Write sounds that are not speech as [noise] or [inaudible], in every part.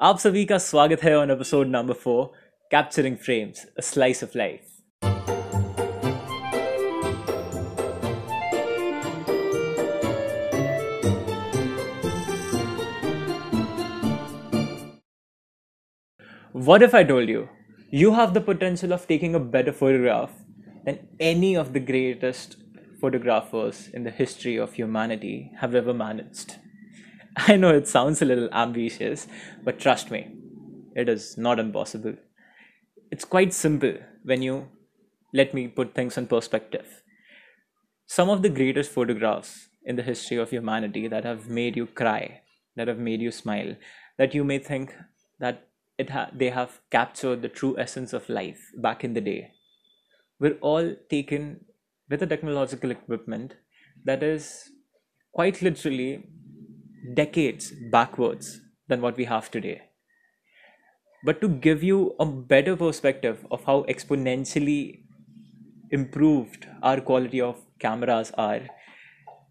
आप सभी का स्वागत है on episode number four capturing frames a slice of life What if I told you you have the potential of taking a better photograph than any of the greatest photographers in the history of humanity have ever managed? [laughs] I know it sounds a little ambitious, but trust me, it is not impossible. It's quite simple when you let me put things in perspective. Some of the greatest photographs in the history of humanity that have made you cry, that have made you smile, that you may think that it ha- they have captured the true essence of life back in the day, were all taken with a technological equipment that is quite literally decades backwards than what we have today. But to give you a better perspective of how exponentially improved our quality of cameras are,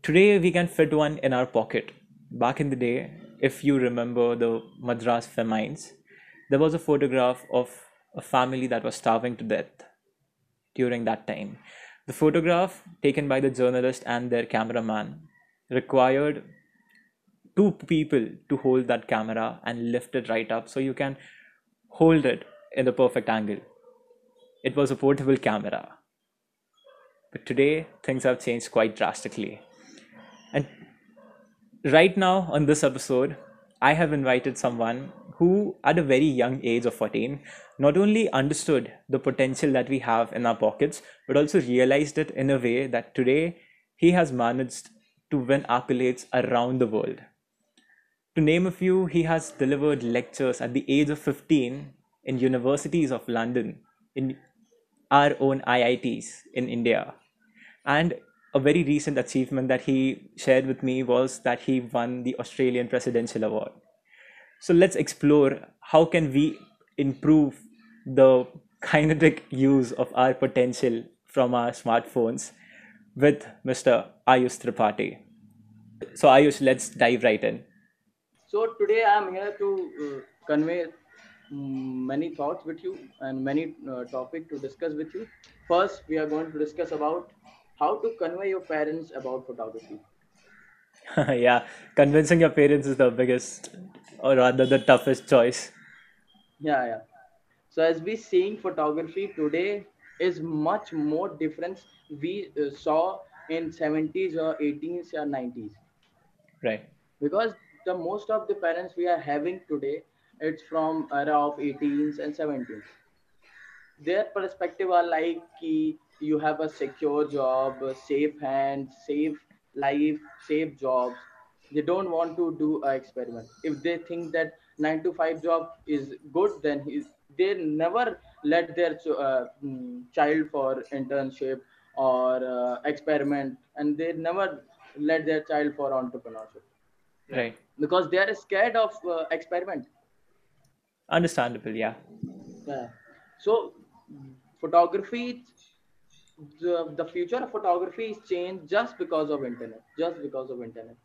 today we can fit one in our pocket. Back in the day, if you remember the Madras famines, there was a photograph of a family that was starving to death during that time. The photograph, taken by the journalist and their cameraman, required two people to hold that camera and lift it right up so you can hold it in the perfect angle. It was a portable camera. But today, things have changed quite drastically. And right now, on this episode, I have invited someone who, at a very young age of 14, not only understood the potential that we have in our pockets, but also realized it in a way that today he has managed to win accolades around the world. To name a few, he has delivered lectures at the age of 15 in universities of London, in our own IITs in India. And a very recent achievement that he shared with me was that he won the Australian Presidential Award. So let's explore how can we improve the kinetic use of our potential from our smartphones with Mr. Ayush Tripathi. So Ayush, let's dive right in. So today I am here to uh, convey mm, many thoughts with you and many uh, topic to discuss with you. First, we are going to discuss about how to convey your parents about photography. [laughs] yeah, convincing your parents is the biggest, or rather the toughest choice. Yeah, yeah. So as we seeing photography today is much more difference we uh, saw in 70s or 80s or 90s Right. because the most of the parents we are having today it's from era of 18s and 17s their perspective are like ki you have a secure job safe hand safe life safe jobs. They don't want to do a experiment. If they think that 9 to 5 job is good then he, they never let their uh, mm, child for internship or uh, experiment and they never let their child for entrepreneurship. Right. Because they are scared of uh, experiment Understandable. Yeah. yeah so photography the, the future of photography is changed just because of internet just because of internet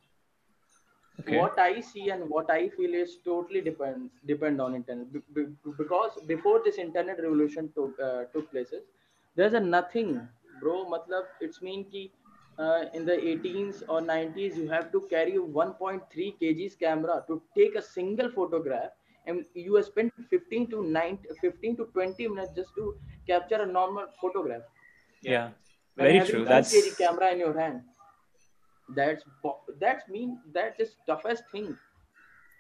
Okay. what i see and what i feel is totally depend depend on internet Be- be- because before this internet revolution took uh, took places there's a nothing bro matlab it's mean ki uh, in the 18s or 90s you have to carry 1.3 kgs camera to take a single photograph and you have spent 15 to 9 15 to 20 minutes just to capture a normal photograph Yeah. and Very true. That's kg camera in your hand that's bo- that's mean that's just toughest thing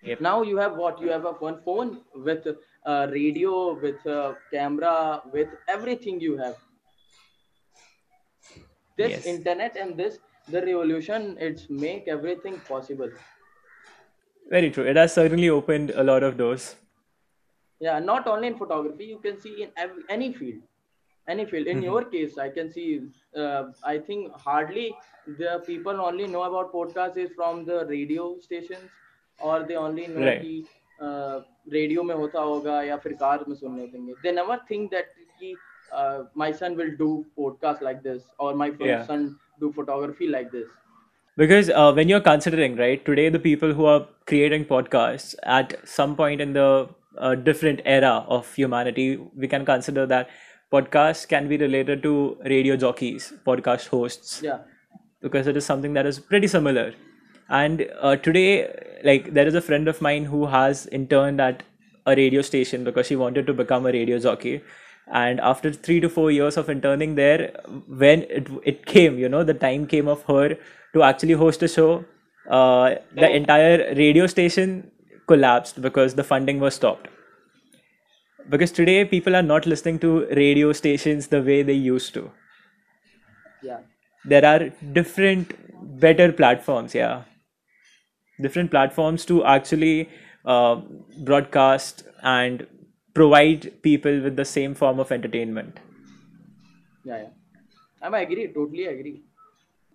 yep. now you have what you have a one phone with a radio with a camera with everything you have this Yes. internet and this the revolution it's make everything possible Very true. It has certainly opened a lot of doors. yeah not only in photography you can see in every, any field any field in Mhm. your case i can see uh, i think hardly the people only know about podcast is from the radio stations or they only know Right. कि uh, radio में होता होगा या फिर car में सुनने देंगे they never think that कि uh, my son will do podcast like this or my Yeah. son do photography like this. Because uh, when you're considering right today the people who are creating podcasts at some point in the uh, different era of humanity we can consider that podcasts can be related to radio jockeys podcast hosts. Yeah, because it is something that is pretty similar. And uh, today like there is a friend of mine who has interned at a radio station because she wanted to become a radio jockey and after 3 to 4 years of interning there when it it came you know the time came of her to actually host a show uh, the entire radio station collapsed because the funding was stopped. Because today people are not listening to radio stations the way they used to. Yeah, there are different better platforms yeah. Different platforms to actually uh, broadcast and provide people with the same form of entertainment yeah, yeah. I'm agree, totally agree.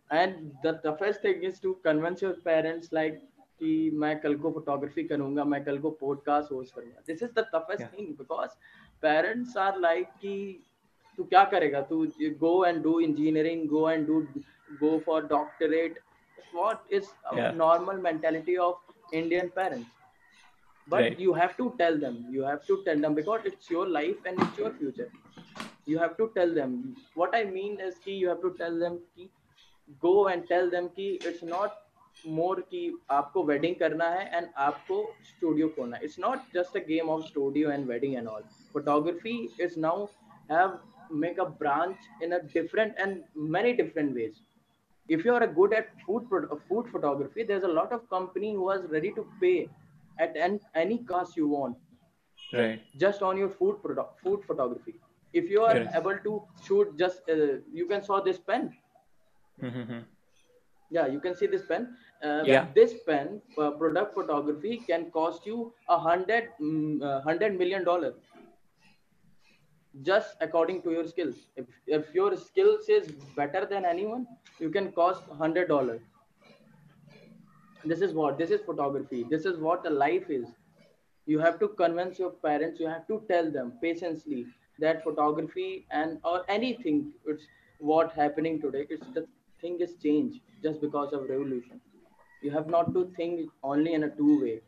And the toughest thing is to convince your parents like कि मैं कल को photography करूंगा मैं कल को podcast host करूंगा this is the toughest Yeah. Thing because parents are like कि तू क्या करेगा तू go and do engineering go and do go for doctorate what is a Yeah. normal mentality of indian parents but Right. you have to tell them you have to tell them because it's your life and it's your future you have to tell them what i mean is ki you have to tell them ki go and tell them कि it's not more कि आपको wedding करना है and आपको studio खोलना है it's not just a game of studio and wedding and all photography is now have make a branch in a different and many different ways if you are a good at food pro- uh, food photography there's a lot of company who is ready to pay at an, any cost you want. Right. Just on your food product food photography. If you are Correct. able to shoot just uh, you can saw this pen. Mhm. yeah you can see this pen. Uh, Yeah. this pen uh, product photography can cost you a hundred uh, hundred million dollar. Just according to your skills. If, if your skills is better than anyone you can cost hundred dollar this is what this is photography. This is what the life is. You have to convince your parents you have to tell them patiently that photography and or anything it's what happening today it's the thing is change just because of revolution. You have not to think only in a two way.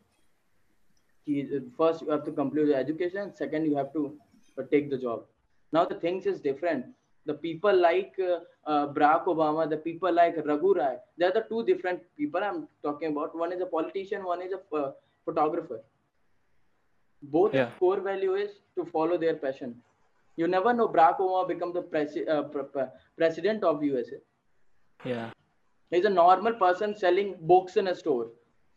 First you have to complete the education second you have to uh, take the job. Now the things is different the people like uh, uh, barack obama the people like raghu rai they're the two different people i'm talking about one is a politician one is a uh, photographer both Yeah. core value is to follow their passion you never know barack obama become the presi- uh, pre- pre- president of usa yeah He's a normal person selling books in a store.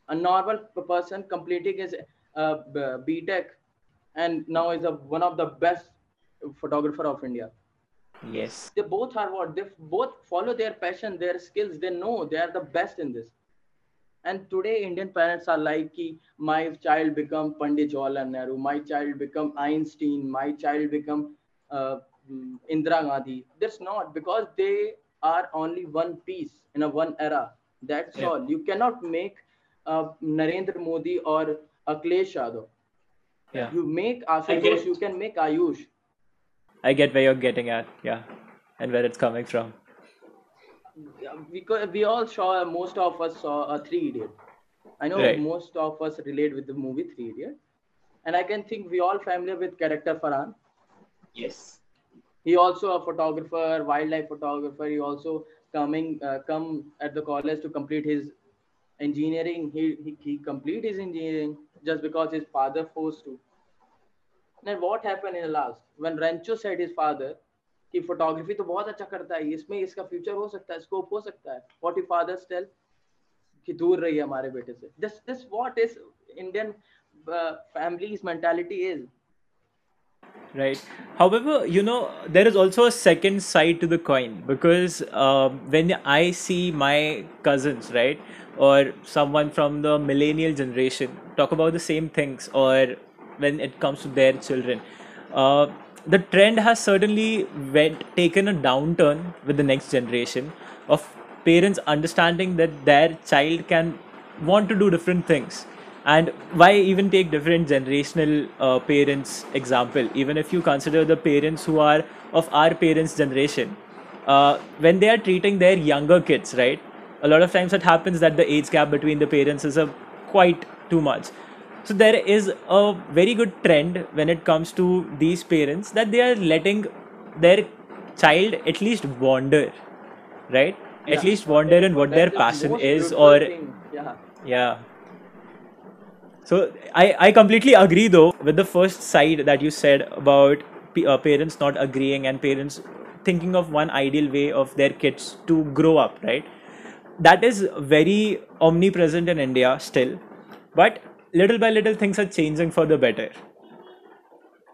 A normal person completing his uh, b- BTech and now is a, one of the best photographer of India. Yes They both are what? They both follow their passion, their skills. They know they are the best in this. And today, Indian parents are like, my child become Pandit Jawaharlal Nehru, my child become Einstein, my child become uh, Indira Gandhi. That's not because they are only one piece in a one era. That's Yeah. all. You cannot make uh, Narendra Modi or Akhilesh Yadav. yeah You make Ashutosh, you can make Ayush. I get where you're getting at yeah and where it's coming from. Yeah, because we all saw most of us saw a three idiot. I know Right. most of us relate with the movie three idiot and i can think we all familiar with character farhan. Yes. he also a photographer wildlife photographer. He also coming uh, come at the college to complete his engineering. He, he he complete his engineering just because his father forced to then what happened in the last when rancho said his father कि photography तो बहुत अच्छा करता है इसमें इसका future हो सकता है स्कोप हो सकता है व्हाट इफ फादर्स टेल कि दूर रही हमारे बेटे से this this what is Indian families mentality is right however you know there is also a second side to the coin because um, when i see my cousins right or someone from the millennial generation talk about the same things or when it comes to their children. Uh, the trend has certainly went taken a downturn with the next generation of parents understanding that their child can want to do different things. And why even take different generational uh, parents example? Even if you consider the parents who are of our parents generation uh, when they are treating their younger kids right a lot of times it happens that the age gap between the parents is a quite too much so there is a very good trend when it comes to these parents that they are letting their child at least wander right? At least wander in what their passion is or thing. Yeah. yeah. So I, I completely agree though with the first side that you said about p- uh, parents not agreeing and parents thinking of one ideal way of their kids to grow up right? That is very omnipresent in india still. But little by little things are changing for the better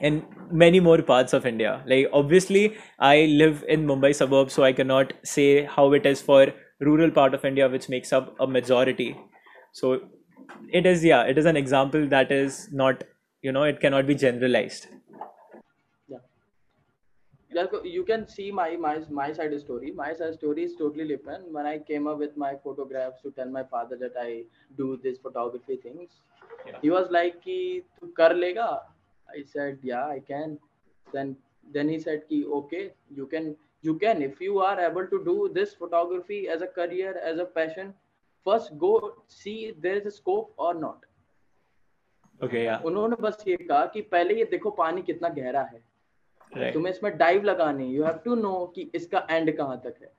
in many more parts of India. Like obviously, I live in Mumbai suburbs, so I cannot say how it is for rural part of India, which makes up a majority. So it is yeah, it is an example that is not you know it cannot be generalized Yeah. Yeah, so you can see my my my side story. My side story is totally different. When I came up with my photographs to tell my father that I do this photography things, Yeah. he was like, "कि तू कर लेगा?" I said, "Yeah, I can." Then then he said, "कि okay, you can you can if you are able to do this photography as a career as a passion, first go see there is a scope or not." Okay, yeah, उन्होंने बस ये कहा कि पहले ये देखो पानी कितना गहरा है तुम्हें इसमें डाइव लगानी यू हैव टू नो कि इसका एंड कहाँ तक है।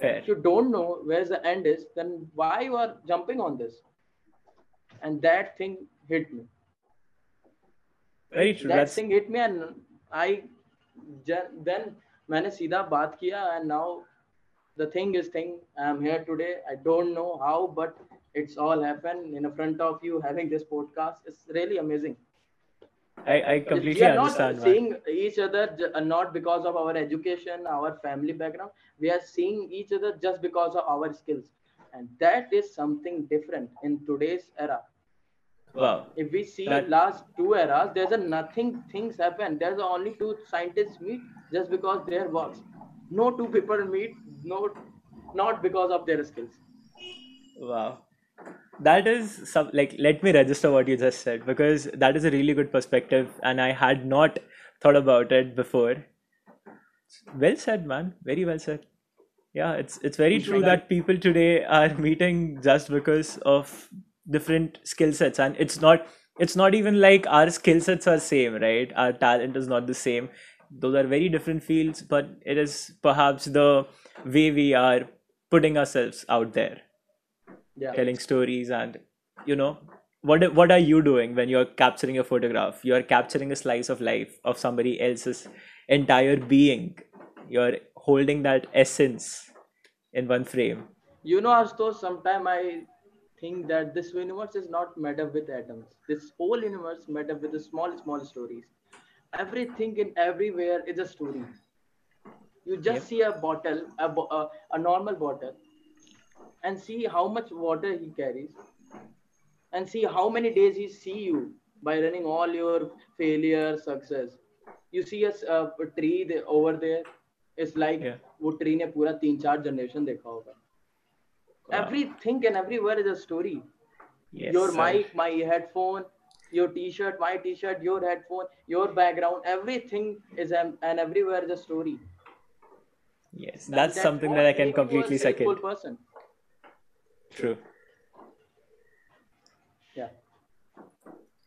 Fair you don't know where the end is then why you are jumping on this and that thing hit me very true that thing hit me and I then मैंने सीधा बात किया and now the thing is thing I am here today I don't know how but it's all happened in front of you having this podcast. It's really amazing. I I completely we are not understand, man. seeing each other uh, not because of our education our family background we are seeing each other just because of our skills. And that is something different in today's era. Wow, if we see That- last two eras there's a nothing things happen. There's only two scientists meet just because their works. No two people meet no not because of their skills. Wow. That is some like let me register what you just said because that is a really good perspective and I had not thought about it before. Well said, man. Very well said. Yeah, it's it's very true that people today are meeting just because of different skill sets, and it's not it's not even like our skill sets are same, right? Our talent is not the same. Those are very different fields, but it is perhaps the way we are putting ourselves out there, yeah telling stories, and you know what what are you doing when you're capturing a photograph? You're capturing a slice of life of somebody else's entire being. You're holding that essence in one frame. You know, Ashutosh, sometimes I think that this universe is not made up with atoms. This whole universe made up with the small, small stories. Everything in everywhere is a story. You just Yep. see a bottle, a, a, a normal bottle, and see how much water he carries, and see how many days he see you by running all your failure, success. You see a, s- a tree there, over there. It's like Yeah. वो tree ने पूरा तीन चार generation देखा होगा Wow. everything and everywhere is a story Yes, your sir. mic my headphone your t-shirt my t-shirt your headphone your background everything is an, and everywhere is a story Yes, And that's something that I what can make you a completely skillful second. person True. yeah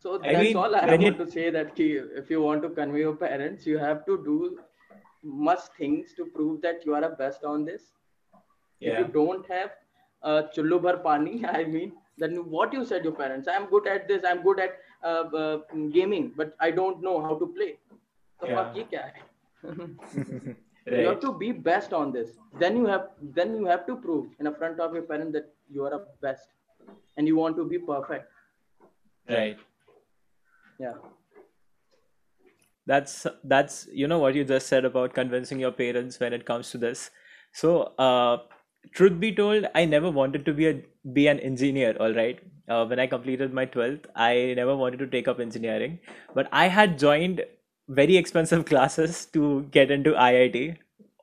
so I that's mean, all i when want to say that if you want to convey your parents you have to do much things to prove that you are a best on this Yeah. if you don't have uh, chullu bhar pani [laughs] i mean then what you said your parents i'm good at this i'm good at uh, uh, gaming but i don't know how to play the Yeah. fuck ye kya hai [laughs] [laughs] you have to be best on this then you have then you have to prove in the front of your parents that you are a best and you want to be perfect Right. yeah That's that's you know what you just said about convincing your parents when it comes to this. So, uh, truth be told, I never wanted to be a be an engineer. All right. Uh, when I completed my twelfth, I never wanted to take up engineering, but I had joined very expensive [laughs] classes to get into IIT.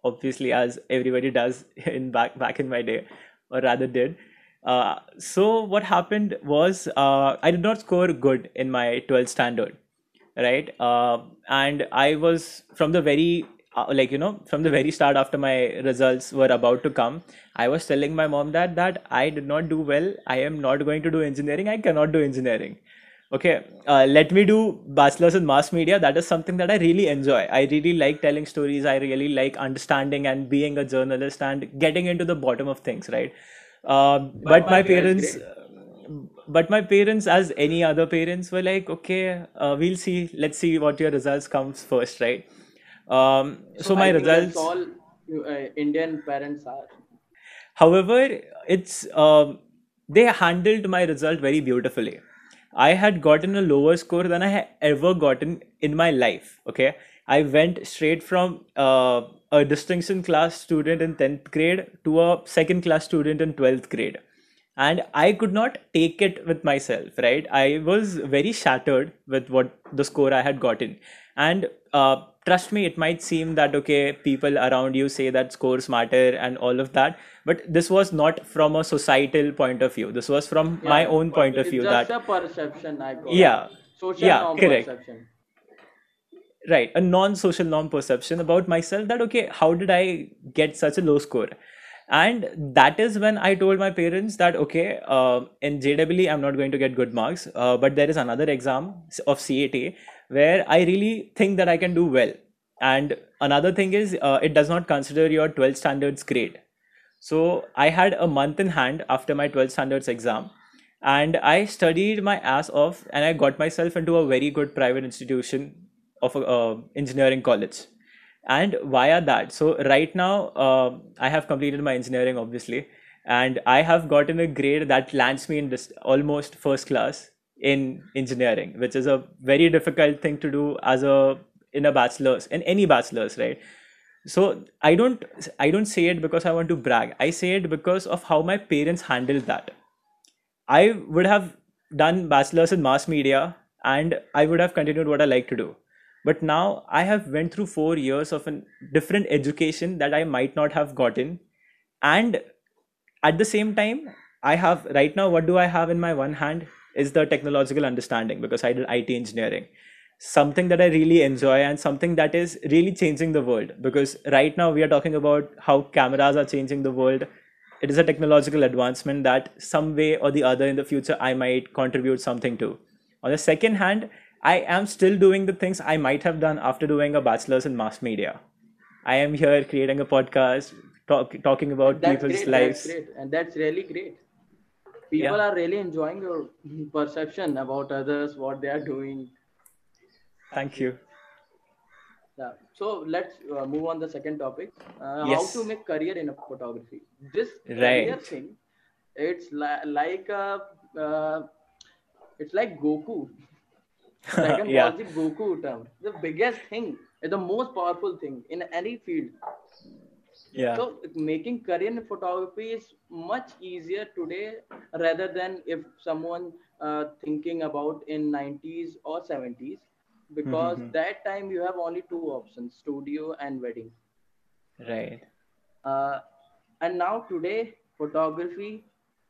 Obviously, as everybody does [laughs] in back back in my day, or rather did. Uh, so what happened was uh, I did not score good in my 12th standard right uh, and i was from the very uh, like you know from the very start after my results were about to come i was telling my mom that that i did not do well i am not going to do engineering i cannot do engineering okay uh, let me do bachelor's in mass media. That is something that i really enjoy. I really like telling stories. I really like understanding and being a journalist and getting into the bottom of things right? Uh, but my That's parents but my parents as any other parents were like okay uh, we'll see. Let's see what your results comes first right? Um, So so my I think results all uh, Indian parents are. However, it's um, they handled my result very beautifully. I had gotten a lower score than I had ever gotten in my life. Okay, I went straight from uh, a distinction class student in 10th grade to a second class student in 12th grade. And I could not take it with myself, right? I was very shattered with what the score I had gotten. And uh, trust me, it might seem that, okay, people around you say that scores matter and all of that. But this was not from a societal point of view. This was from my own point of view just that, a perception, I it. yeah, Social yeah, norm correct. perception. right a non-social norm perception about myself that okay how did i get such a low score and that is when i told my parents that okay uh, in JEE i'm not going to get good marks uh, but there is another exam of cat where i really think that i can do well. And another thing is uh, it does not consider your 12 standards grade. So i had a month in hand after my 12 standards exam. And i studied my ass off and i got myself into a very good private institution of a uh, engineering college. And via that so right now uh, i have completed my engineering obviously. And i have gotten a grade that lands me in this almost first class in engineering which is a very difficult thing to do as a in a bachelor's in any bachelor's right? So i don't i don't say it because i want to brag. I say it because of how my parents handled that. I would have done bachelor's in mass media and i would have continued what i like to do. But now i have went through 4 years of a different education that i might not have gotten. And at the same time i have right now what do i have in my one hand is the technological understanding because i did it engineering something that i really enjoy and something that is really changing the world because right now we are talking about how cameras are changing the world it is a technological advancement that some way or the other in the future i might contribute something to on the second hand i am still doing the things i might have done after doing a bachelor's in mass media i am here creating a podcast talk, talking about That's people's great. That's lives great. And that's really great. People yeah are really enjoying your [laughs] perception about others, what they are doing. thank you Yeah. So let's uh, move on the second topic. Uh, how to make career in a photography. This career thing, it's li- like a, uh, it's like Goku, [laughs] Ball yeah Goku term. The biggest thing, the most powerful thing in any field. Yeah. So making career in photography is much easier today rather than if someone uh, thinking about in 90s or 70s because Mhm. that time you have only two options studio and wedding. Right. Uh, and now today photography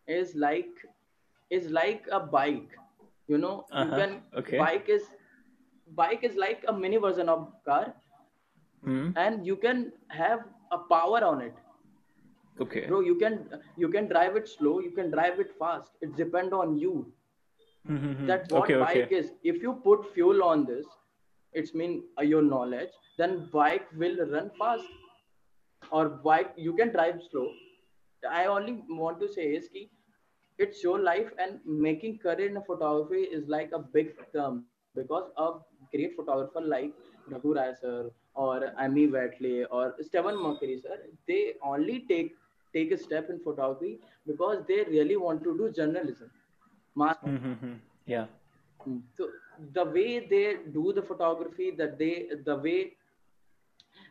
is like is like a bike you know? You uh-huh. can okay. bike is bike is like a mini version of car. Hmm and you can have a power on it. Okay. Bro you can you can drive it slow you can drive it fast. It depend on you. Mm-hmm. that's what okay okay. bike is. If you put fuel on this it's mean uh, your knowledge then bike will run fast. Or bike you can drive slow. I only want to say is ki it's your life and making career in photography is like a big term. Because a great photographer like Raghu Rai sir or Amy Watley or Stephen McCurry, sir, they only take take a step in photography because they really want to do journalism. Mm-hmm. Yeah. Hmm. So the way they do the photography, that they the way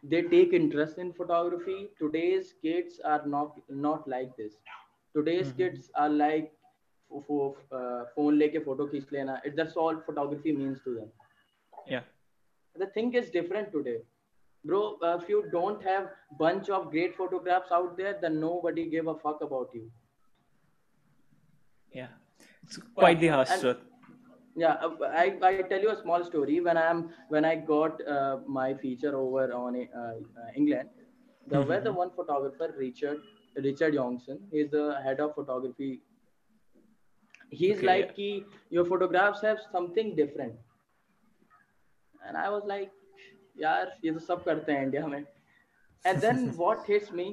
they take interest in photography. Today's kids are not not like this. Today's mm-hmm. kids are like uh, phone leke photo khich lena. That's all photography means to them. Yeah. The thing is different today. Bro, uh, if you don't have bunch of great photographs out there, then nobody give a fuck about you. yeah it's Yeah, quite the harsh and truth yeah uh, i i tell you a small story when i am when i got uh, my feature over on uh, uh, england there were the one photographer richard richard johnson he's the head of photography he's Okay. like ki, your photographs have something different and i was like yaar ye to sab karte hain india mein and then [laughs] what hits me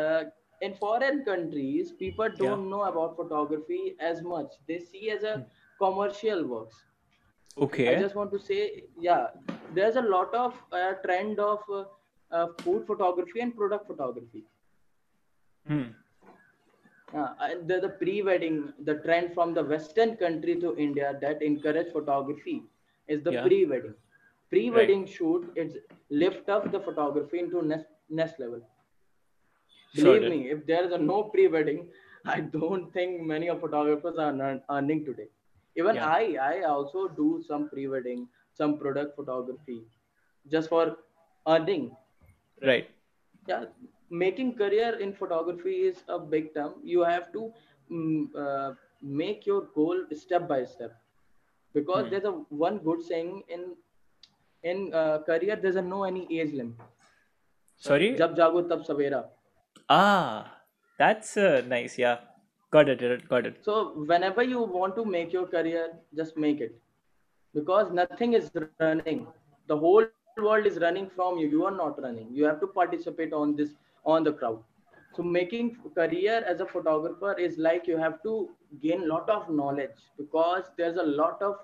uh, in foreign countries people don't Yeah. know about photography as much they see as a commercial works Okay. i just want to say yeah there's a lot of uh, trend of uh, uh, food photography and product photography Hmm. and the, the pre-wedding the trend from the western country to india that encourage photography is the Yeah. pre-wedding pre-wedding shoot it's lift up the photography into next next level believe did. me if there is a no pre-wedding [laughs] i don't think many of photographers are earning today even Yeah. i i also do some pre-wedding some product photography just for earning Right. yeah making career in photography is a big term you have to mm, uh, make your goal step by step because Hmm. there's a one good saying in in uh, career there's a no any age limit Sorry. jab jago tab savera Ah, that's uh, nice. Yeah. Got it. it- Got it. so whenever you want to make your career just make it because nothing is running the whole world is running from you you are not running you have to participate on this on the crowd so making career as a photographer is like you have to gain lot of knowledge because there's a lot of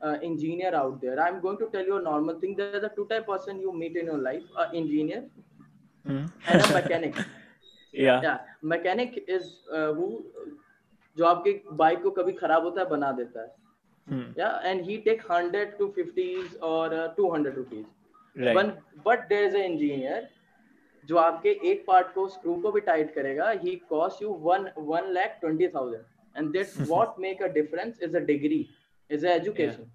uh, engineer out there i'm going to tell you a normal thing there's a two type person you meet in your life a engineer Hmm. and a [laughs] mechanic yeah. yeah mechanic is uh, who जो आपके bike को कभी खराब होता है बना देता है Hmm. yeah and he take 100 to 50s or uh, 200 rupees Right. but but there is an engineer जो आपके एक पार्ट को स्क्रू को भी टाइट करेगा he cost you one one lakh twenty thousand and that's what make a difference is a degree is a education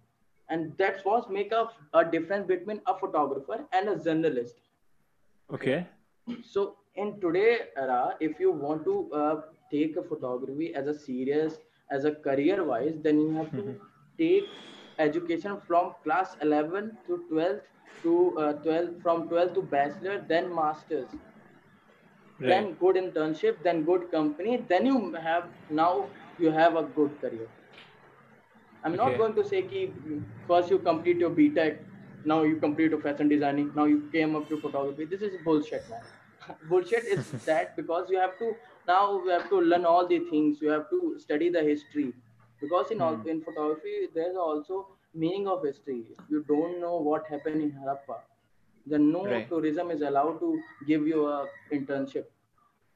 and that's [laughs] what make a, a difference between a photographer and a journalist Okay. so in today era if you want to uh, take a photography as a serious as a career wise then you have to take education from class 11 to 12 to uh, 12 from 12 to bachelor then masters. Then good internship then good company then you have now you have a good career. I'm not going to say ki first you complete your btech now you complete your fashion designing now you came up to photography. This is bullshit man. [laughs] Bullshit is [laughs] that because you have to now you have to learn all the things you have to study the history. Because in all Hmm. in photography there's also meaning of history. If you don't know what happened in harappa. Then no Right. tourism is allowed to give you a internship.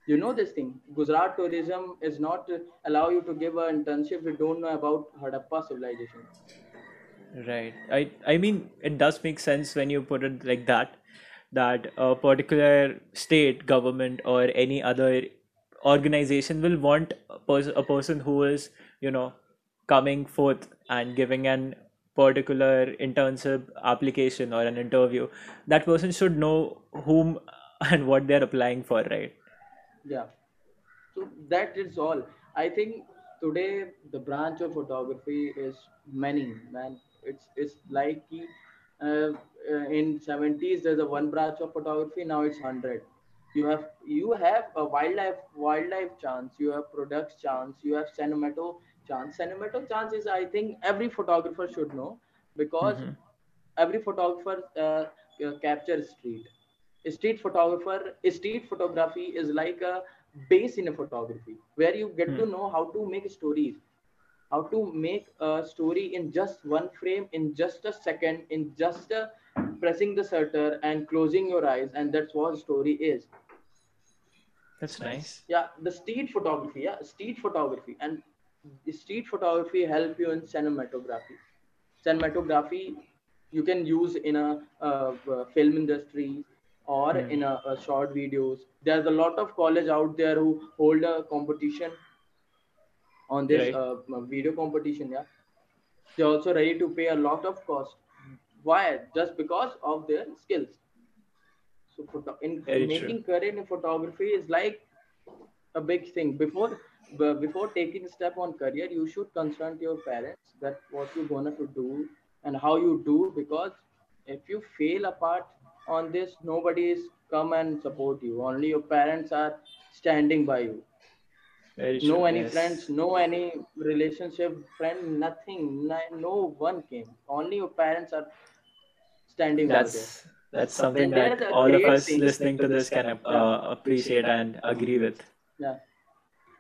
You know this thing. Gujarat tourism is not allow you to give an internship. If you don't know about harappa civilization. Right. I I mean it does make sense when you put it like that, that a particular state, government, or any other organization will want a, pers- a person who is, you know, coming forth and giving an particular internship application or an interview. That person should know whom [laughs] and what they're applying for, right? yeah so that is all i think today the branch of photography is many man it's it's like uh, uh, in 70s there's a one branch of photography now it's 100 you have you have a wildlife wildlife chance you have products chance you have cinemato chance cinemato chance is i think every photographer should know because Mhm. every photographer uh, uh, captures street street photographer street photography is like a base in a photography where you get to Hmm. know how to make stories how to make a story in just one frame in just a second in just a pressing the shutter and closing your eyes and that's what story is That's nice. yeah the street photography yeah street photography and street photography help you in cinematography. Cinematography you can use in a, uh uh, film industry or Hmm. in a, a short videos. There's a lot of college out there who hold a competition on this Right. uh, video competition yeah. They're also ready to pay a lot of cost. Why? Just because of their skills. So in Very true. making career in photography is like a big thing. Before before taking step on career you should consult your parents that what you're gonna to do and how you do because if you fail apart on this nobody is come and support you. Only your parents are standing by you. Very no true. any friends no any relationship friend nothing. No, one came. Only your parents are standing out there. That's that's something that all of us listening to this can uh, appreciate and agree with. yeah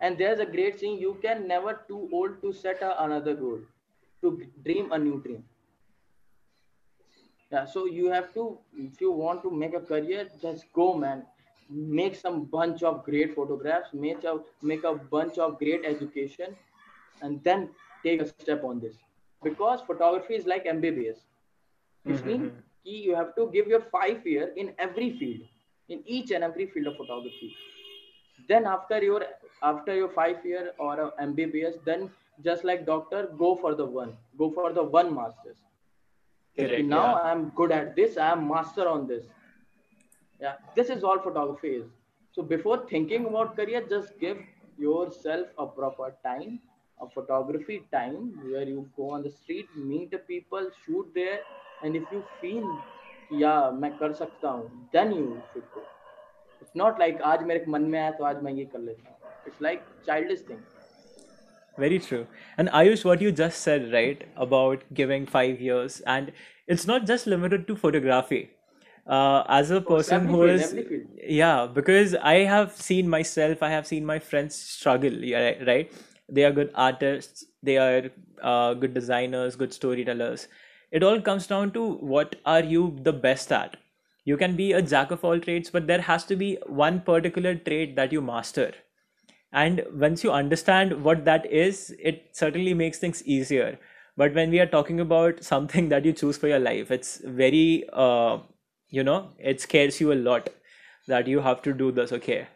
and there's a great thing you can never too old to set a, another goal to dream a new dream. Yeah so you have to if you want to make a career just go man. Make some bunch of great photographs make a make a bunch of great education and then take a step on this. Because photography is like mbbs which means Mm-hmm. you have to give your five year in every field in each and every field of photography. Then after your after your five year or a mbbs then just like doctor go for the one go for the one masters Correct. now Yeah. i'm good at this i'm master on this yeah this is all photography is so before thinking about career just give yourself a proper time a photography time where you go on the street meet the people shoot there and if you feel yeah मैं कर सकता हूँ then you should go it's not like आज मेरे मन में आया तो आज मैं ये कर लेता हूँ it's like childish thing Very true. And Ayush, what you just said, right, about giving five years, and it's not just limited to photography. Uh, as a person every who is, yeah, because I have seen myself, I have seen my friends struggle, yeah, right? They are good artists, they are uh, good designers, good storytellers. It all comes down to what are you the best at? You can be a jack of all trades, but there has to be one particular trait that you master and once you understand what that is it certainly makes things easier. But when we are talking about [laughs] something that you choose for your life it's very uh, you know it scares you a lot that you have to do this okay?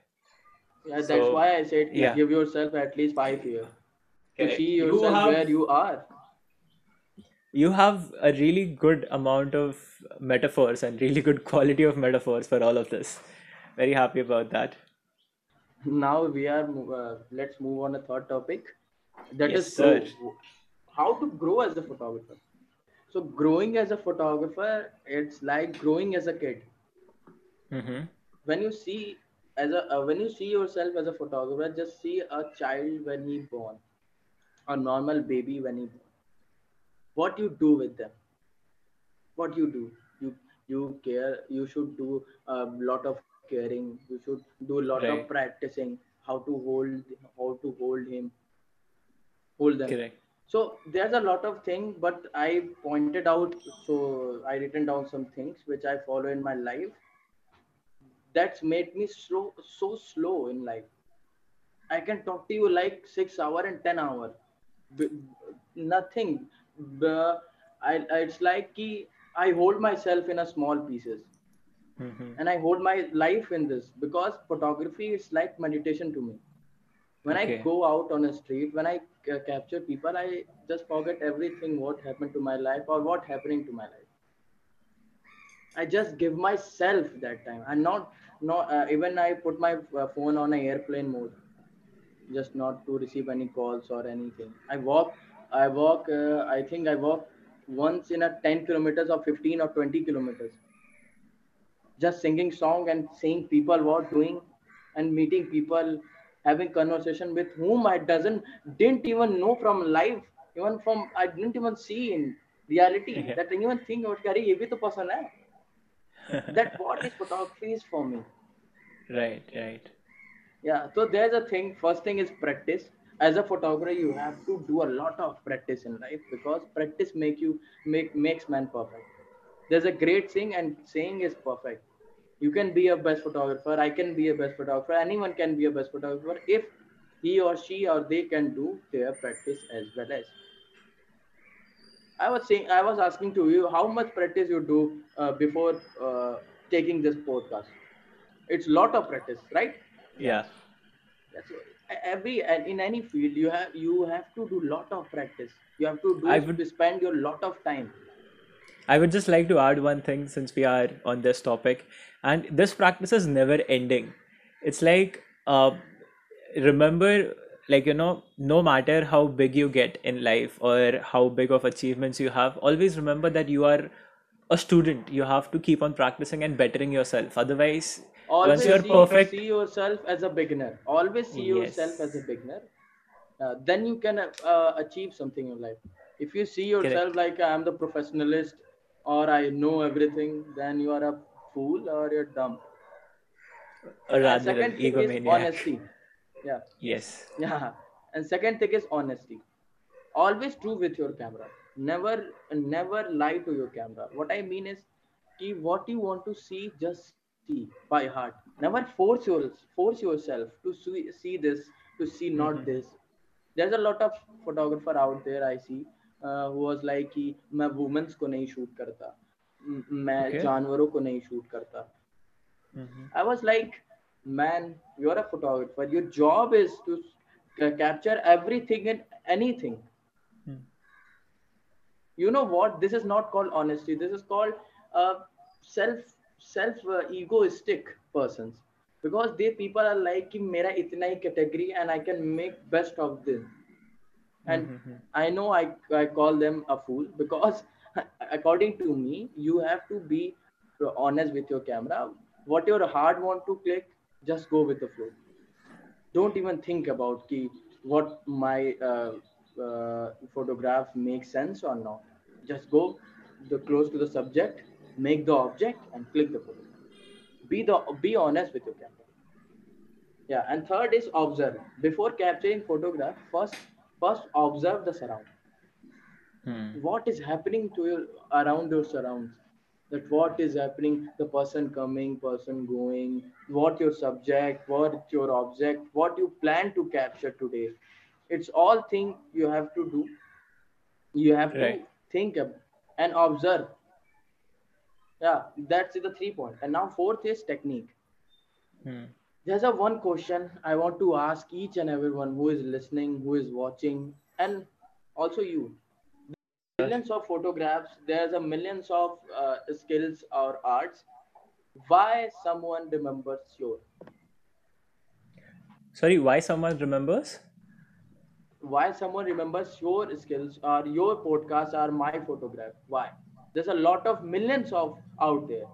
Yeah that's so why I said yeah. give yourself at least five years to correct see you yourself have where you are. You have a really good amount of metaphors and really good [laughs] quality of metaphors for all of this. Very happy about that now we are uh, let's move on a third topic. That yes is sir. how to grow as a photographer. So growing as a photographer it's like growing as a kid. Mm-hmm. when you see as a uh, when you see yourself as a photographer just see a child when he born a normal baby when he born. What you do with them? What you do? You you care you should do a lot of caring. You should do a lot of practicing how to hold how to hold him hold them. Correct. So there's a lot of things but i pointed out so i written down some things which i follow in my life that's made me slow so slow in life. I can talk to you like six hour and ten hour. B- nothing. I, it's like ki i hold myself in a small pieces mm-hmm. and i hold my life in this because photography is like meditation to me. When i go out on a street when i ca- capture people i just forget everything what happened to my life or what happening to my life. I just give myself that time. And not not uh, even i put my uh, phone on a airplane mode just not to receive any calls or anything. I walk i walk uh, i think i walk once in a 10 kilometers or 15 or 20 kilometers just singing song and seeing people what doing and meeting people having conversation with whom i doesn't didn't even know from life even from i didn't even see in reality. That I even think about carry ye person [laughs] that what is photography is for me. Right right. Yeah so there's a thing first thing is practice. As a photographer you have to do a lot of practice in life because practice make you make makes man perfect. There's a great thing and saying is perfect you can be a best photographer i can be a best photographer anyone can be a best photographer if he or she or they can do their practice as well as. I was saying i was asking to you how much practice you do uh, before uh, taking this podcast? It's lot of practice right? Yeah. That's every and in any field you have you have to do lot of practice. You have to i do would to spend your lot of time I would just like to add one thing since we are on this topic, and this practice is never ending. It's like, uh, remember, like you know no matter how big you get in life or how big of achievements you have always remember that you are a student. You have to keep on practicing and bettering yourself. Otherwise once you're see perfect see yourself as a beginner. Always see yourself as a beginner. Uh, then you can uh, achieve something in life. If you see yourself correct. like i'm the professionalist or i know everything then you are a fool or you're dumb. Or and rather an second thing is egomaniac. honesty. Yeah. Yes. Yeah. And second thing is honesty. Always true with your camera. Never never lie to your camera. What i mean is ki what you want to see just see by heart. Never force your force yourself to see, see this to see not hmm this. There's a lot of photographer out there i see uh, was like कि मैं women's को नहीं shoot करता मैं okay जानवरों को नहीं shoot करता hmm I was like, man, you're a photographer. Your job is to capture everything and anything. Hmm. You know what? This is not called honesty. This is called uh, self self uh, egoistic persons because they people are like कि मेरा इतना ही category and I can make best of this. And hmm I know I I call them a fool because [laughs] according to me, you have to be honest with your camera. What your heart want to click, just go with the flow. Don't even think about ki, what my uh, uh, photograph makes sense or not. Just go the close to the subject, make the object, and click the photo. Be the be honest with your camera. Yeah, and third is observe. Before capturing photograph, first first observe the surround. hmm What is happening to your around your surrounds? That what is happening, the person coming, person going, what your subject, what your object, what you plan to capture today. It's all thing you have to do. You have to think and observe. Yeah, that's the three point. And now fourth is technique. hmm There's a one question I want to ask each and everyone who is listening, who is watching, and also you. Millions of photographs, there's a millions of uh, skills or arts. Why someone remembers your? sorry why someone remembers Why someone remembers your skills or your podcast or my photograph? Why? There's a lot of millions of out there.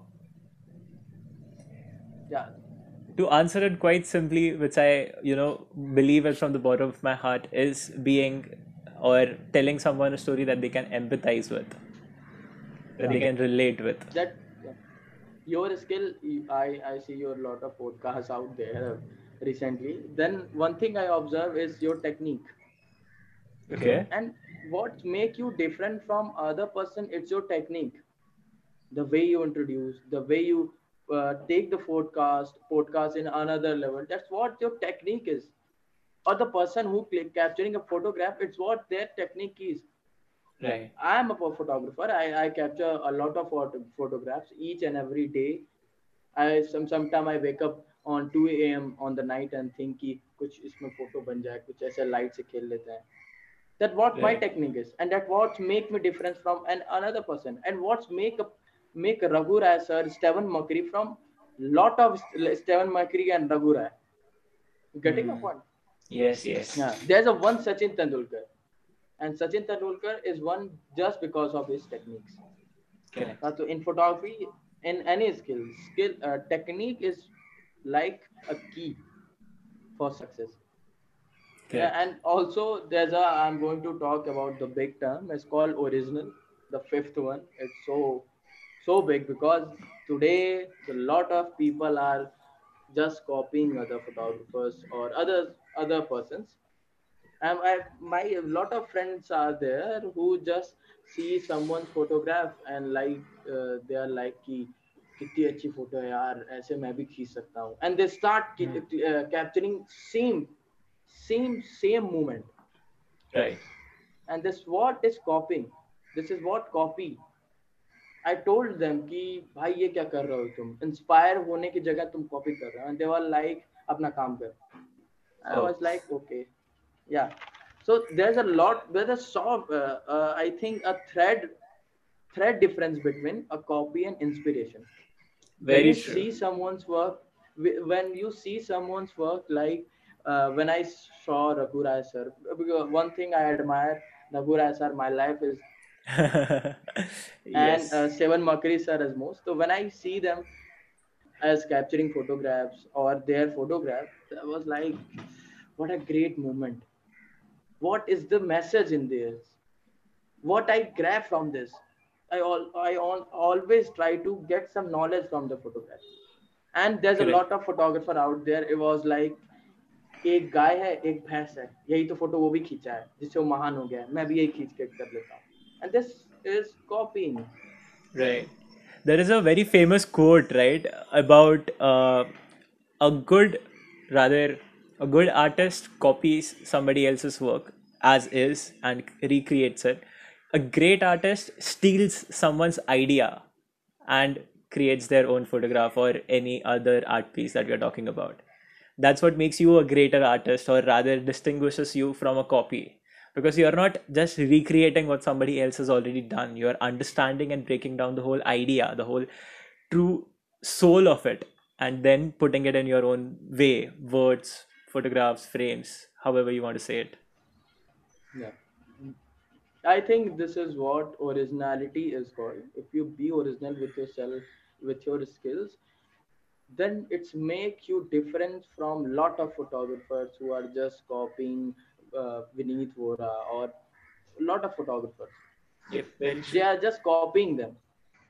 Yeah, to answer it quite simply which i you know believe it from the bottom of my heart is being or telling someone a story that they can empathize with that they can relate with That your skill. I I see your lot of podcasts out there recently. Then one thing I observe is your technique. okay and what make you different from other person it's your technique the way you introduce the way you uh, take the forecast podcast in another level. That's what your technique is. Or the person who click, capturing a photograph it's what their technique is. Right. I am a photographer. I, I capture a lot of photo- photographs each and every day. I some sometime i wake up on 2 a.m. on the night and think ki kuch isme photo ban jaye kuch aise light se khel leta hai that what right. my technique is. And that what make me difference from an another person. And what's make up make Raghu Rai sir Stephen McCurry from lot of St- Stephen McCurry and Raghu Rai getting my hmm. point? Yes yes. Yeah. There's a one Sachin Tendulkar. And Sachin Tendulkar is one just because of his techniques. Correct. Uh, so in photography in any skill skill uh, technique is like a key for success. Yeah, and also there's a I'm going to talk about the big term. It's called original, the fifth one. It's so so big because today a lot of people are just copying other photographers or other other persons. And I my a lot of friends are there who just see someone's photograph and like uh, they are like कि कितनी अच्छी photo है यार ऐसे मैं भी खींच सकता हूँ and they start hmm uh, capturing same same same moment right and this what is copying this is I told them कि भाई ये क्या कर रहे हो तुम? इंस्पायर होने की जगह तुम कॉपी कर रहे हो. दे वर लाइक अपना काम कर. आई वाज लाइक ओके या so there is a lot there is so I think a thread thread difference between a copy and inspiration very true see someone's work when you see someone's work like uh, when i saw raghu sir one thing i admire raghu sir my life is [laughs] yes. Uh, and seven McCurry's are Asmos. So when I see them as capturing photographs or their photograph, I was like, what a great moment. What is the message in this? What I grab from this? I all I all, always try to get some knowledge from the photograph. And there's a lot of photographer out there. It was like एक गाय है एक भैंस है यही तो photo वो भी खींचा है जिससे वो महान हो गया है मैं भी यही खींच के कर लेता हूँ and this is copying. Right. There is a very famous quote right about uh, a good rather a good artist copies somebody else's work as is and recreates it. A great artist steals someone's idea and creates their own photograph or any other art piece that we are talking about. That's what makes you a greater artist or rather distinguishes you from a copy because you're not just recreating what somebody else has already done you're understanding and breaking down the whole idea the whole true soul of it and then putting it in your own way words photographs frames however you want to say it Yeah. I think this is what originality is called. If you be original with yourself, with your skills, then it's make you different from lot of photographers who are just copying uh, Vineet Vohra or lot of photographers. They are just copying them.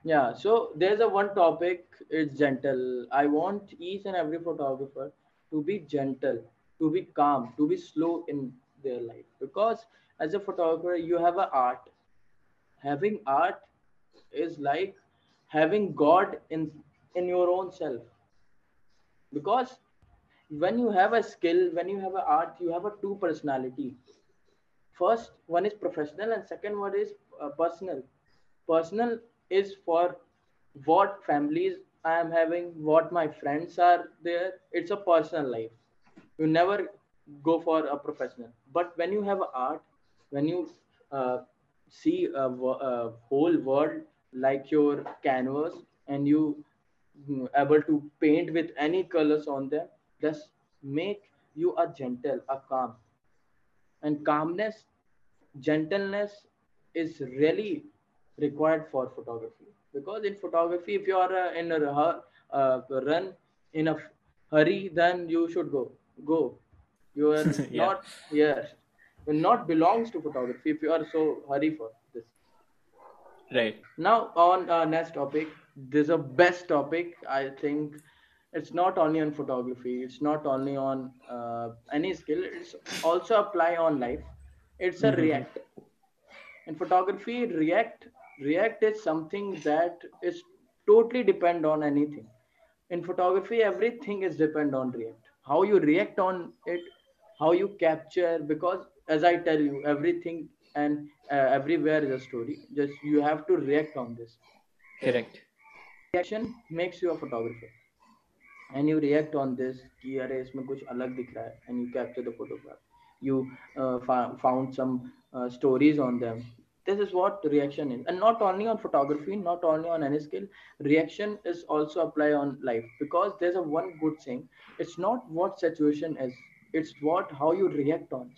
Yeah. So there's a one topic. It's gentle. I want each and every photographer to be gentle, to be calm, to be slow in their life because as a photographer you have an art having art is like having god in in your own self because when you have a skill when you have an art you have a two personality. First one is professional and second one is uh, personal. Personal is for what families i am having what my friends are there. It's a personal life. You never go for a professional. But when you have art when you uh, see a, a whole world like your canvas and you mm, able to paint with any colors on them just make you a gentle a calm. And calmness gentleness is really required for photography. Because in photography if you are uh, in a uh, run in a hurry then you should go. Go. You are [laughs] yeah. not here. You not belongs to photography if you are so hurry for this. Right. Now on uh, next topic. This is a best topic i think it's not only on photography it's not only on uh, any skill it's also apply on life. It's a mm-hmm. react. In photography react react is something that is totally depend on anything. In photography everything is depend on react. How you react on it how you capture because as i tell you everything and uh, everywhere is a story. Just you have to react on this. Correct. Reaction makes you a photographer and you react on this कि अरे इसमें कुछ अलग दिख रहा है and you capture the photograph you uh, fou- found some uh, stories on them this is what reaction is and not only on photography not only on any skill reaction is also apply on life because there's a one good thing it's not what situation is it's what how you react on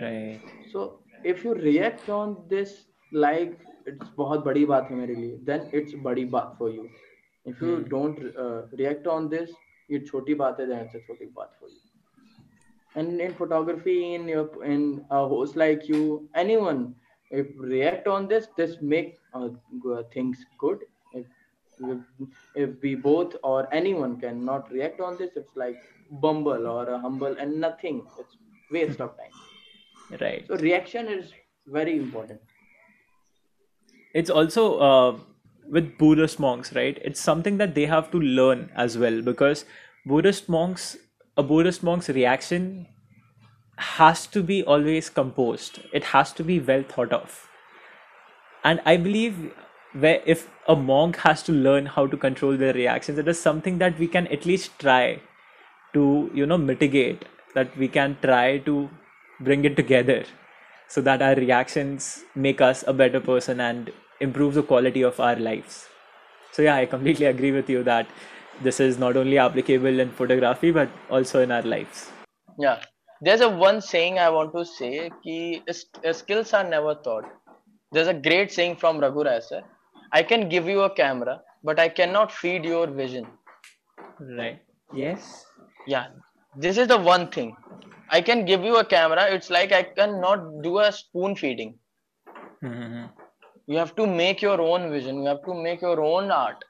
right so if you react on this like it's बहुत बड़ी बात है मेरे लिए then it's बड़ी बात for you if you hmm. don't uh, react on this ये छोटी बात है then it's a छोटी बात for you and in photography in your in a host like you anyone if react on this this make uh, go- things good if, if if we both or anyone cannot react on this it's like bumble or a humble and nothing it's waste of time right so reaction is very important it's also uh, with Buddhist monks, right? It's something that they have to learn as well because Buddhist monks, a Buddhist monk's reaction has to be always composed. It has to be well thought of. And I believe where if a monk has to learn how to control their reactions, it is something that we can at least try to, you know, mitigate, that we can try to bring it together so that our reactions make us a better person and improve the quality of our lives. So yeah, I completely agree with you that this is not only applicable in photography but also in our lives. Yeah. There's a one saying I want to say ki uh, skills are never taught. There's a great saying from Raghu Rai sir. I can give you a camera, but I cannot feed your vision. Right. Yes. Yeah. This is the one thing. I can give you a camera. It's like I cannot do a spoon feeding. Mhm. You have to make your own vision. You have to make your own art.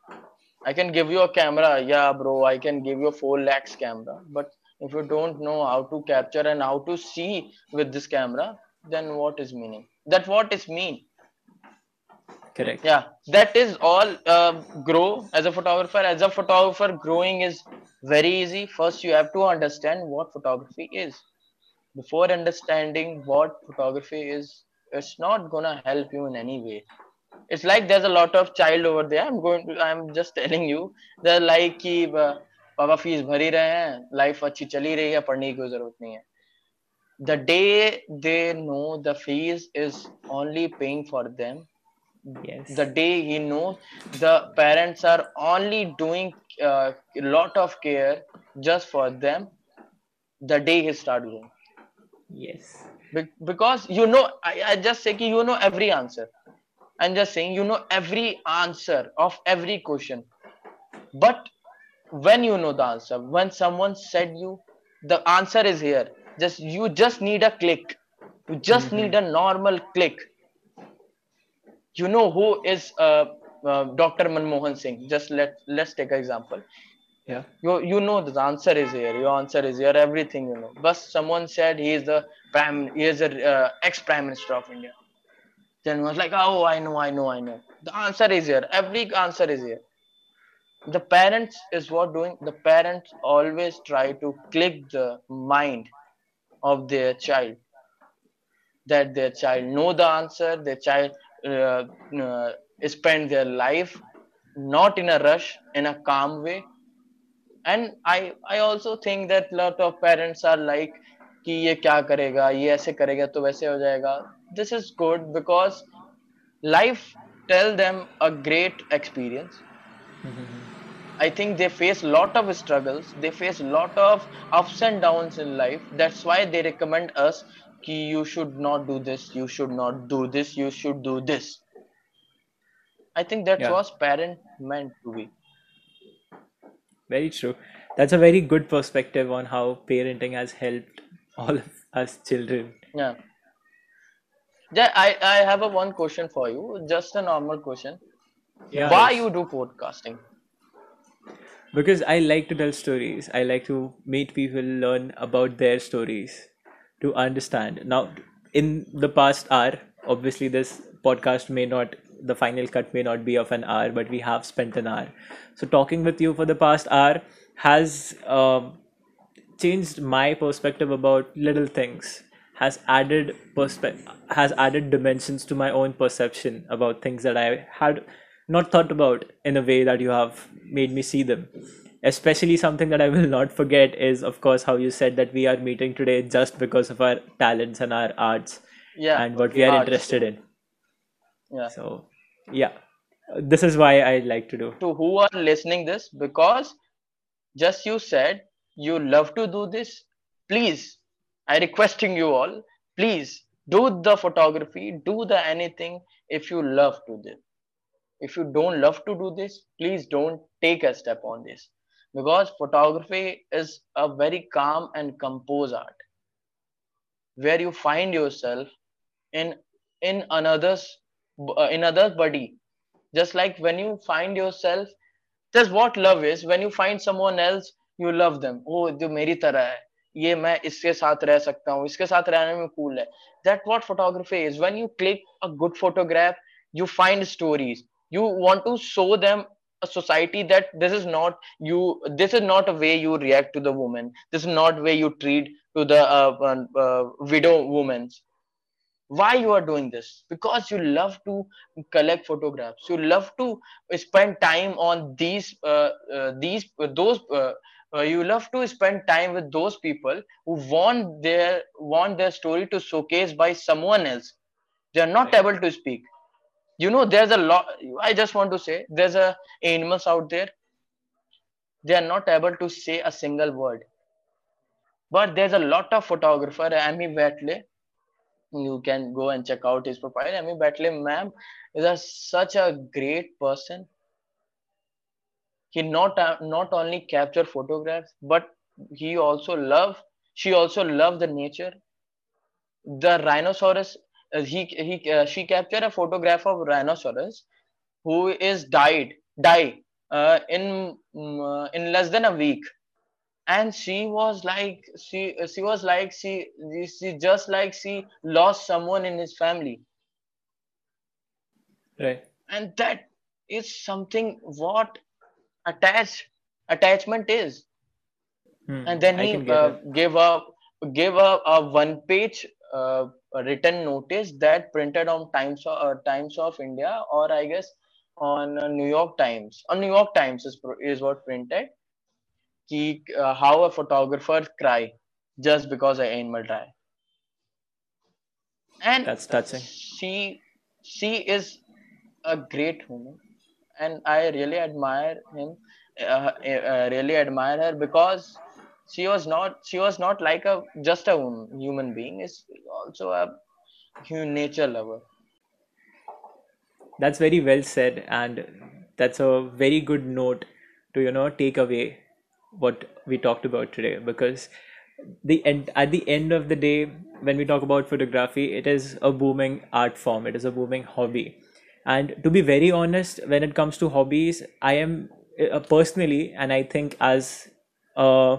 I can give you a camera. Yeah, bro. I can give you a 4 lakhs camera. But if you don't know how to capture and how to see with this camera, then what is meaning? That what is mean? Correct. Yeah, that is all. Uh, grow as a photographer. As a photographer, growing is very easy. First, you have to understand what photography is. Before understanding what photography is, it's not gonna help you in any way. it's like there's a lot of child over there i'm going to i'm just telling you they're like कि ब- पापा fees भर ही रहे हैं life अच्छी चली रही है पढ़ने की कोई जरूरत नहीं है the day they know the fees is only paying for them Yes. the day he knows the parents are only doing uh, a lot of care just for them the day he start growing Yes. Be- because you know I, I just say कि you know every answer. I'm just saying you know every answer of every question. But when you know the answer when someone said you the answer is here. Just you just need a click. You just Mhm. need a normal click. You know who is uh, uh, dr manmohan singh? Just let let's take an example Yeah. you you know the answer is here. Your answer is here. Everything you know. But someone said he is the prime he is the uh, ex prime minister of india. Then was like oh i know i know i know. The answer is here. Every answer is here. The parents is what doing the parents always try to click the mind of their child. That their child know the answer their child uh, uh, spend their life not in a rush in a calm way and i i also think that lot of parents are like कि ये क्या करेगा ये ऐसे करेगा तो वैसे हो जाएगा this is good because life tell them a great experience Mhm. i think they face lot of struggles they face lot of ups and downs in life that's why they recommend us कि you should not do this you should not do this you should do this i think that Yeah. was parent meant to be Very true. That's a very good perspective on how parenting has helped all of us children. Yeah. Yeah, I, I have a one question for you. Just a normal question. Yeah, Why you do podcasting? Because I like to tell stories. I like to meet people, learn about their stories, to understand. Now, in the past hour, obviously, this podcast may not, the final cut may not be of an hour, but we have spent an hour. So, talking with you for the past hour has um, changed my perspective about little things has added perspe- has added dimensions to my own perception about things that i had not thought about in a way that you have made me see them especially something that i will not forget is of course how you said that we are meeting today just because of our talents and our arts Yeah. and what we are arts. interested in Yeah. so yeah this is why i like to do To who are listening this, because just you said you love to do this, please, I requesting you all, please do the photography, do the anything if you love to this. If you don't love to do this, please don't take a step on this. Because photography is a very calm and composed art where you find yourself in in another's in another's body just like when you find yourself that's what love is when you find someone else you love them oh जो मेरी तरह है ये मैं इसके साथ रह सकता हूँ इसके साथ रहने में cool है that what photography is when you click a good photograph you find stories you want to show them a society that this is not you this is not a way you react to the woman this is not way you treat to the uh, uh, uh, widow women why you are doing this? Because you love to collect photographs. You love to spend time on these uh, uh, these uh, those uh, uh, you love to spend time with those people who want their want their story to showcase by someone else. They are not able to speak. You know there's a lot i just want to say there's a animals out there. They are not able to say a single word. But there's a lot of photographer Ami Vitale you can go and check out his profile. Ami Vitale ma'am is a, such a great person. He not uh, not only capture photographs but he also love she also love the nature. The rhinoceros uh, he he uh, she captured a photograph of rhinoceros who is died die uh, in mm, uh, in less than a week and she was like she she was like she she just like she lost someone in his family Right. and that is something what attach attachment is Hmm. and then he uh, gave up gave a, a one page uh, written notice that printed on times of, uh, times of india or i guess on uh, new york times on new york times is, is what printed uh, how a photographer cry just because an animal die and That's touching. she she is a great woman. And i really admire him uh, uh, really admire her because she was not she was not like a just a woman, human being is also a hu- nature lover. That's very well said, and that's a very good note to, you know, take away what we talked about today. Because the end at the end of the day, when we talk about photography, it is a booming art form, it is a booming hobby. And to be very honest, when it comes to hobbies, I am uh, personally, and I think as uh,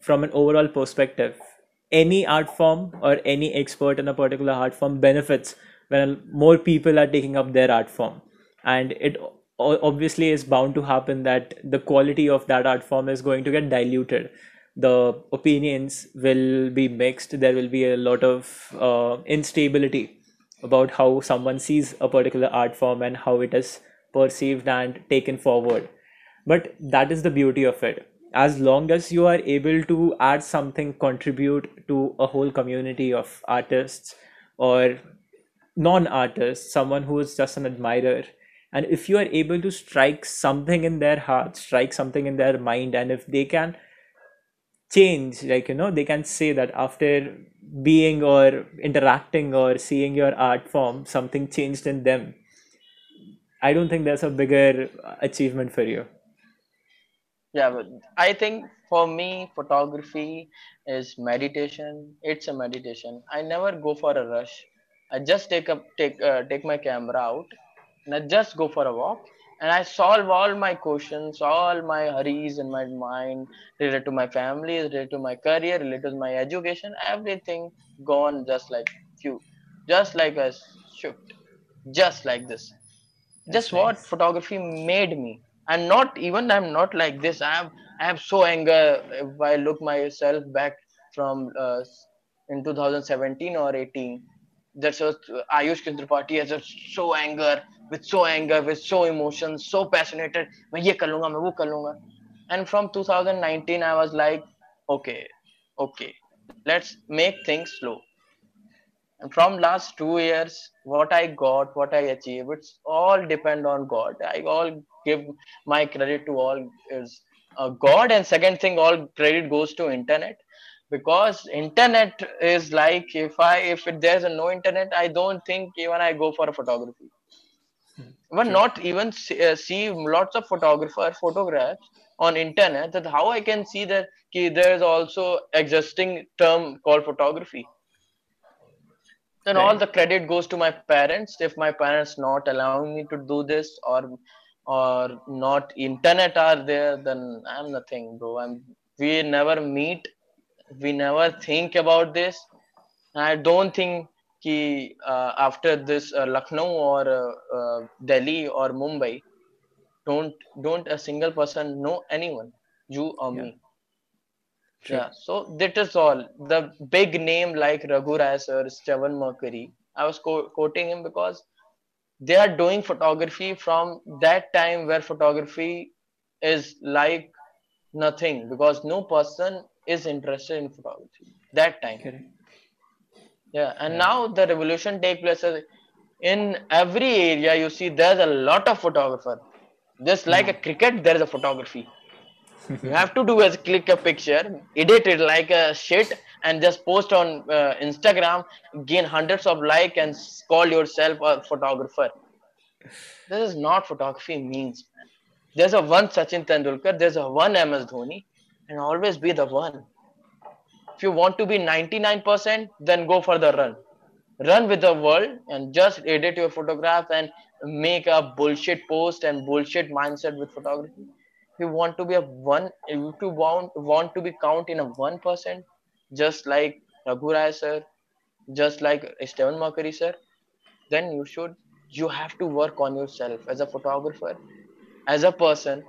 from an overall perspective, any art form or any expert in a particular art form benefits when more people are taking up their art form and it obviously is bound to happen that the quality of that art form is going to get diluted. The opinions will be mixed. There will be a lot of uh, instability about how someone sees a particular art form and how it is perceived and taken forward. But that is the beauty of it. As long as you are able to add something contribute to a whole community of artists or non-artists someone who is just an admirer and if you are able to strike something in their heart strike something in their mind and if they can change like you know they can say that after being or interacting or seeing your art form something changed in them i don't think there's a bigger achievement for you. Yeah but i think for me photography is meditation. It's a meditation. I never go for a rush. I just take up take uh, take my camera out and I just go for a walk and I solve all my questions, all my hurries in my mind related to my family, related to my career, related to my education, everything gone just like few, just like a shift, just like this. that's Just what photography made me. I'm not even I'm not like this. I am I have so anger if I look myself back from uh, in 2017 or 18 that's a Ayush Tripathi has a so anger with so anger with so emotion so passionate and from 2019 I was like okay okay let's make things slow. And from last two years what I got what I achieved it's all depend on God. I all give my credit to all is uh, God. And second thing all credit goes to internet because internet is like if i if it, there's a no internet i don't think even i go for a photography. True. not even see, uh, see lots of photographer photographs on internet that how i can see that ki, there's also existing term called photography. Then all the credit goes to my parents. If my parents not allowing me to do this or or not internet are there then i'm nothing bro. I'm we never meet we never think about this i don't think ki, uh, after this uh, lucknow or uh, uh, delhi or mumbai don't don't a single person know anyone you or yeah me true yeah, so that is all. The big name like Raghu Rai sir, Steven McCurry. I was co- quoting him because they are doing photography from that time where photography is like nothing because no person is interested in photography that time. correct Yeah, and right now the revolution take place in every area. You see, there's a lot of photographer. Just like a hmm cricket, there is a photography [laughs] you have to do is click a picture edit it like a shit and just post on uh, instagram gain hundreds of like and call yourself a photographer this is not photography means man. there's a one sachin tendulkar there's a one ms dhoni and always be the one. If you want to be 99% then go for the run. Run with the world and just edit your photograph and make a bullshit post and bullshit mindset with photography. If you want to be a one if you want want to be count in a one percent just like Raghu Rai sir just like Stephen McCurry sir then you should you have to work on yourself as a photographer as a person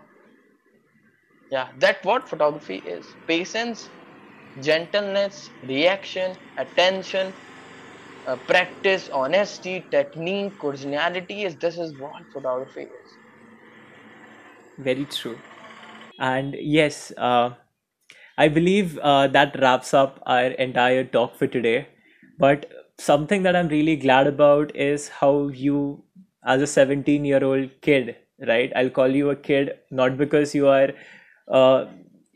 yeah that what photography is patience gentleness reaction attention uh, practice honesty technique originality is this is what photography is Very true. And yes, uh, I believe uh, that wraps up our entire talk for today. But something that I'm really glad about is how you, as a 17 year old kid, right? I'll call you a kid not because you are, uh,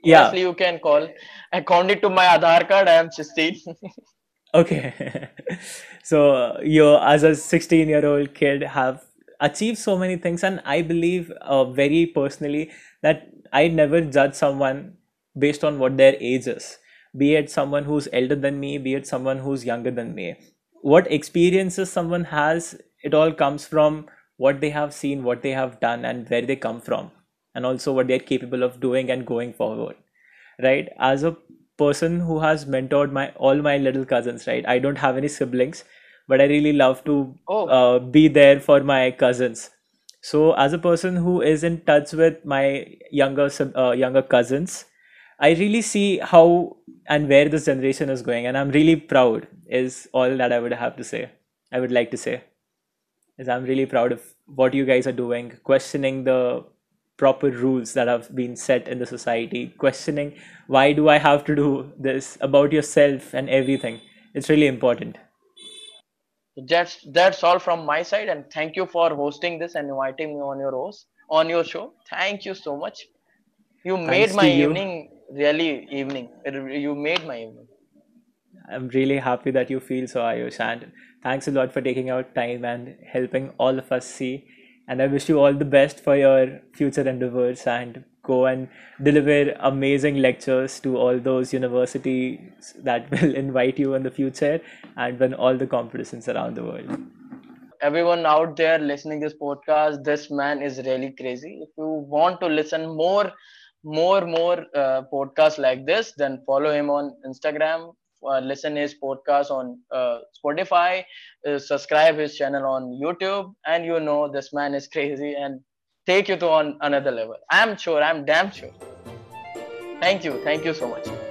yeah, honestly you can call. According to my Aadhaar card. I am 16 Okay. [laughs] So uh, you, as a 16 year old kid, have achieved so many things, and I believe uh, very personally that I never judge someone based on what their age is, be it someone who's elder than me, be it someone who's younger than me. What experiences someone has, it all comes from what they have seen, what they have done, and where they come from, and also what they're capable of doing and going forward right? As a person who has mentored my all my little cousins right? I don't have any siblings but i really love to oh. uh, be there for my cousins. So as a person who is in touch with my younger uh, younger cousins i really see how and where this generation is going and i'm really proud is all that i would have to say i would like to say. Is I'm really proud of what you guys are doing, questioning the proper rules that have been set in the society, questioning why do I have to do this about yourself and everything. It's really important. that's that's all from my side and thank you for hosting this and inviting me on your host on your show thank you so much you made Thanks my you. evening really evening you made my evening I'm really happy that you feel so, Ayush, and thanks a lot for taking out time and helping all of us see. And I wish you all the best for your future endeavors and go and deliver amazing lectures to all those universities that [laughs] will invite you in the future and win all the competitions around the world. everyone out there listening this podcast this man is really crazy if you want to listen more more more uh, podcasts like this then follow him on instagram uh, listen his podcast on uh, spotify uh, subscribe his channel on youtube and you know this man is [laughs] crazy and take you to on another level. I'm sure i'm damn sure. Thank you thank you so much